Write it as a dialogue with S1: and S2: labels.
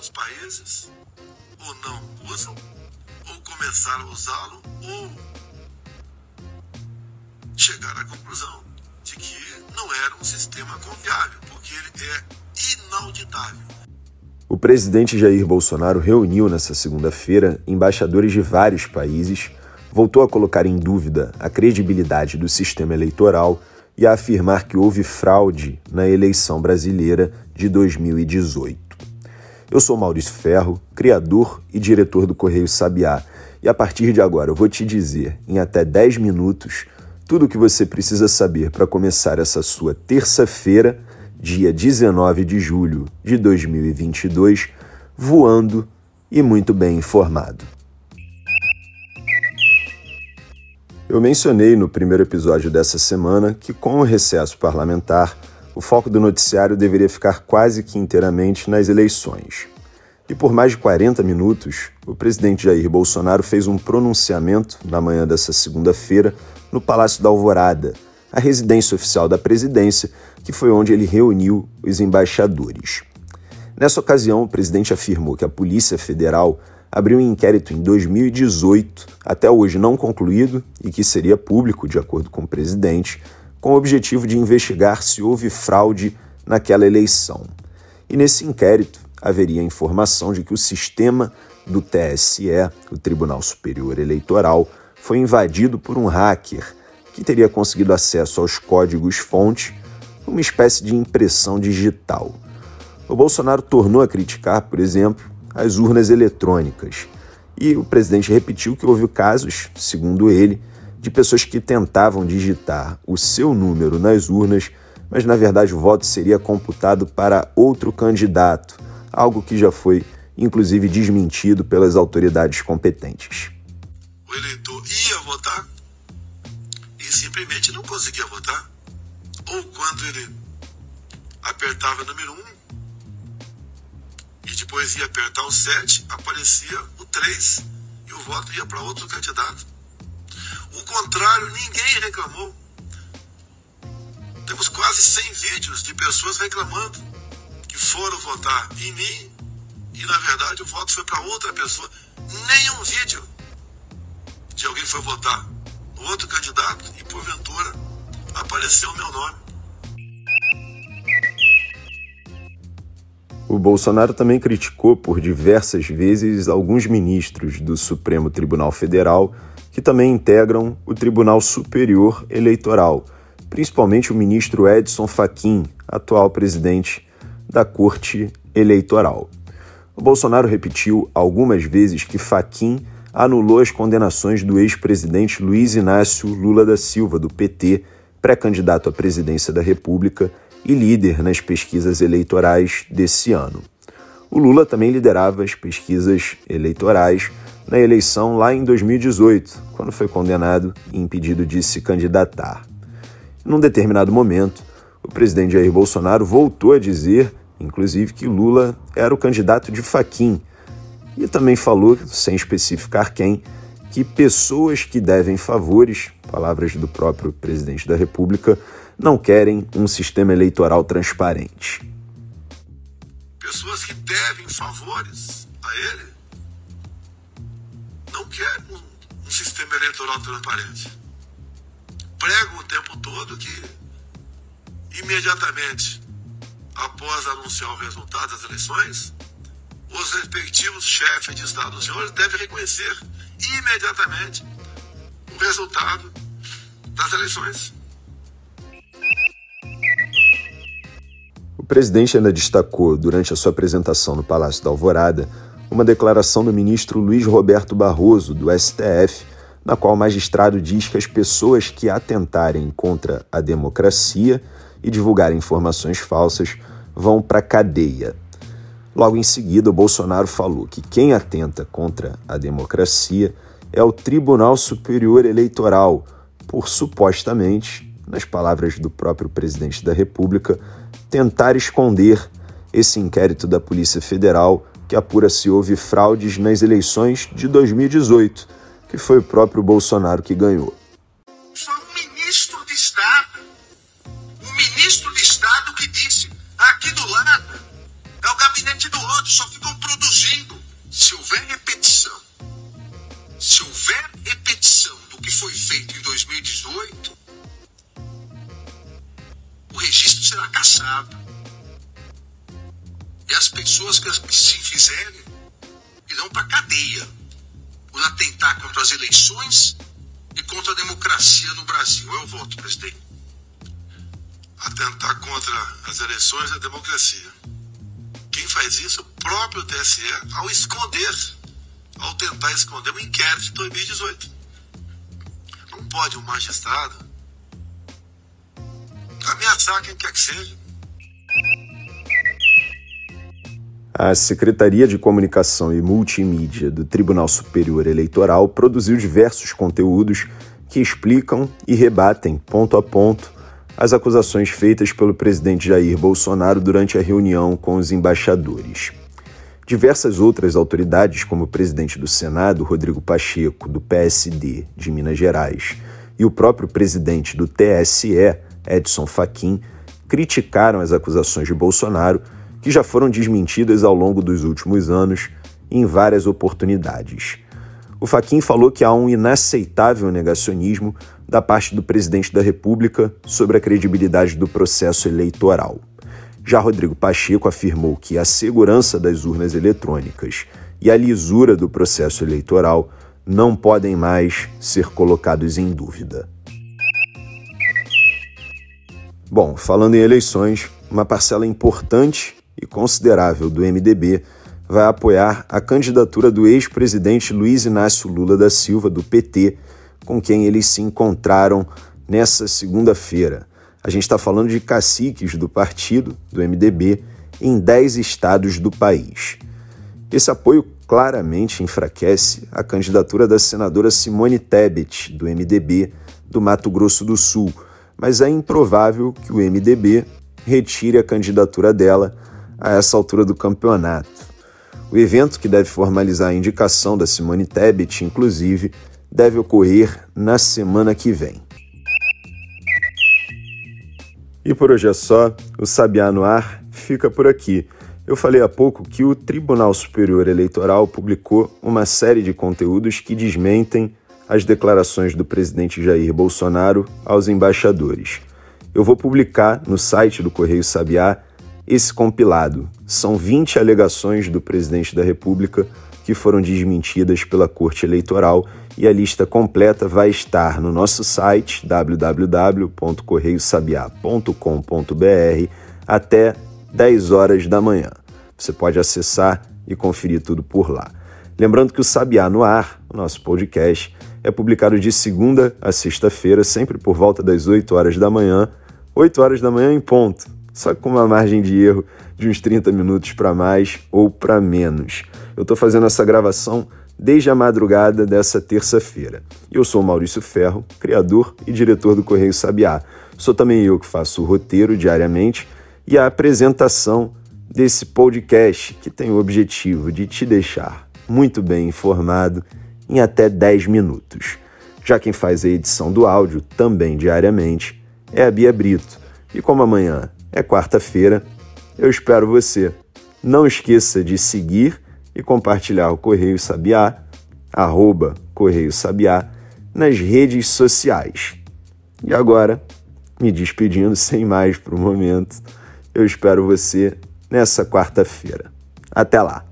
S1: outros países, ou não usam, ou começaram a usá-lo, ou chegaram à conclusão de que não era um sistema confiável, porque ele é inauditável.
S2: O presidente Jair Bolsonaro reuniu nesta segunda-feira embaixadores de vários países, voltou a colocar em dúvida a credibilidade do sistema eleitoral e a afirmar que houve fraude na eleição brasileira de 2018. Eu sou Maurício Ferro, criador e diretor do Correio Sabiá, e a partir de agora eu vou te dizer, em até 10 minutos, tudo o que você precisa saber para começar essa sua terça-feira, dia 19 de julho de 2022, voando e muito bem informado. Eu mencionei no primeiro episódio dessa semana que, com o recesso parlamentar, o foco do noticiário deveria ficar quase que inteiramente nas eleições. E por mais de 40 minutos, o presidente Jair Bolsonaro fez um pronunciamento na manhã dessa segunda-feira no Palácio da Alvorada, a residência oficial da presidência, que foi onde ele reuniu os embaixadores. Nessa ocasião, o presidente afirmou que a Polícia Federal abriu um inquérito em 2018, até hoje não concluído e que seria público, de acordo com o presidente, com o objetivo de investigar se houve fraude naquela eleição. E nesse inquérito haveria informação de que o sistema do TSE, o Tribunal Superior Eleitoral, foi invadido por um hacker que teria conseguido acesso aos códigos-fonte, uma espécie de impressão digital. O Bolsonaro tornou a criticar, por exemplo, as urnas eletrônicas. E o presidente repetiu que houve casos, segundo ele, de pessoas que tentavam digitar o seu número nas urnas, mas na verdade o voto seria computado para outro candidato, algo que já foi inclusive desmentido pelas autoridades competentes.
S1: O eleitor ia votar e simplesmente não conseguia votar. Ou quando ele apertava o número 1, um, e depois ia apertar o 7, aparecia o 3 e o voto ia para outro candidato. O contrário, ninguém reclamou. Temos quase 100 vídeos de pessoas reclamando que foram votar em mim e na verdade o voto foi para outra pessoa. Nenhum vídeo de alguém foi votar no outro candidato e porventura apareceu o meu nome.
S2: O Bolsonaro também criticou por diversas vezes alguns ministros do Supremo Tribunal Federal que também integram o Tribunal Superior Eleitoral, principalmente o ministro Edson Fachin, atual presidente da Corte Eleitoral. O Bolsonaro repetiu algumas vezes que Fachin anulou as condenações do ex-presidente Luiz Inácio Lula da Silva, do PT, pré-candidato à presidência da República e líder nas pesquisas eleitorais desse ano. O Lula também liderava as pesquisas eleitorais na eleição lá em 2018, quando foi condenado e impedido de se candidatar. Num determinado momento, o presidente Jair Bolsonaro voltou a dizer, inclusive, que Lula era o candidato de Faquim e também falou, sem especificar quem, que pessoas que devem favores, palavras do próprio presidente da República, não querem um sistema eleitoral transparente.
S1: Pessoas que devem favores a ele não querem um, um sistema eleitoral transparente. Pregam o tempo todo que imediatamente após anunciar o resultado das eleições, os respectivos chefes de Estado dos senhores devem reconhecer imediatamente o resultado das eleições.
S2: Presidente ainda destacou, durante a sua apresentação no Palácio da Alvorada, uma declaração do ministro Luiz Roberto Barroso, do STF, na qual o magistrado diz que as pessoas que atentarem contra a democracia e divulgarem informações falsas vão para a cadeia. Logo em seguida, o Bolsonaro falou que quem atenta contra a democracia é o Tribunal Superior Eleitoral, por supostamente, nas palavras do próprio presidente da República, tentar esconder esse inquérito da Polícia Federal que apura se houve fraudes nas eleições de 2018, que foi o próprio Bolsonaro que ganhou.
S1: Foi o ministro de Estado, o ministro de Estado que disse aqui do lado é o gabinete do outro, só ficam produzindo houver repetição, se houver repetição do que foi feito em 2018, o registro será cassado. E as pessoas que se fizerem irão para a cadeia por atentar contra as eleições e contra a democracia no Brasil. Eu voto, presidente. Atentar contra as eleições e a democracia. Quem faz isso? O próprio TSE, ao esconder, ao tentar esconder o inquérito de 2018. Não pode um magistrado ameaçar quem quer que seja.
S2: A Secretaria de Comunicação e Multimídia do Tribunal Superior Eleitoral produziu diversos conteúdos que explicam e rebatem, ponto a ponto, as acusações feitas pelo presidente Jair Bolsonaro durante a reunião com os embaixadores. Diversas outras autoridades, como o presidente do Senado, Rodrigo Pacheco, do PSD de Minas Gerais, e o próprio presidente do TSE, Edson Fachin, criticaram as acusações de Bolsonaro que já foram desmentidas ao longo dos últimos anos em várias oportunidades. O Faquin falou que há um inaceitável negacionismo da parte do presidente da República sobre a credibilidade do processo eleitoral. Já Rodrigo Pacheco afirmou que a segurança das urnas eletrônicas e a lisura do processo eleitoral não podem mais ser colocados em dúvida. Bom, falando em eleições, uma parcela importante e considerável do MDB vai apoiar a candidatura do ex-presidente Luiz Inácio Lula da Silva, do PT, com quem eles se encontraram nessa segunda-feira. A gente está falando de caciques do partido, do MDB, em 10 estados do país. Esse apoio claramente enfraquece a candidatura da senadora Simone Tebet, do MDB, do Mato Grosso do Sul, mas é improvável que o MDB retire a candidatura dela a essa altura do campeonato. O evento, que deve formalizar a indicação da Simone Tebet, inclusive, deve ocorrer na semana que vem. E por hoje é só, o Sabiá no Ar fica por aqui. Eu falei há pouco que o Tribunal Superior Eleitoral publicou uma série de conteúdos que desmentem as declarações do presidente Jair Bolsonaro aos embaixadores. Eu vou publicar no site do Correio Sabiá esse compilado. São 20 alegações do presidente da República que foram desmentidas pela Corte Eleitoral e a lista completa vai estar no nosso site www.correiosabiá.com.br até 10 horas da manhã. Você pode acessar e conferir tudo por lá. Lembrando que o Sabiá no Ar, o nosso podcast, é publicado de segunda a sexta-feira, sempre por volta das 8 horas da manhã, 8 horas da manhã em ponto só com uma margem de erro de uns 30 minutos para mais ou para menos. Eu estou fazendo essa gravação desde a madrugada dessa terça-feira. Eu sou Maurício Ferro, criador e diretor do Correio Sabiá. Sou também eu que faço o roteiro diariamente e a apresentação desse podcast que tem o objetivo de te deixar muito bem informado em até 10 minutos. Já quem faz a edição do áudio também diariamente é a Bia Brito. E como amanhã é quarta-feira. Eu espero você. Não esqueça de seguir e compartilhar o Correio Sabiá, arroba Correio Sabiá, nas redes sociais. E agora, me despedindo sem mais para o momento, eu espero você nessa quarta-feira. Até lá!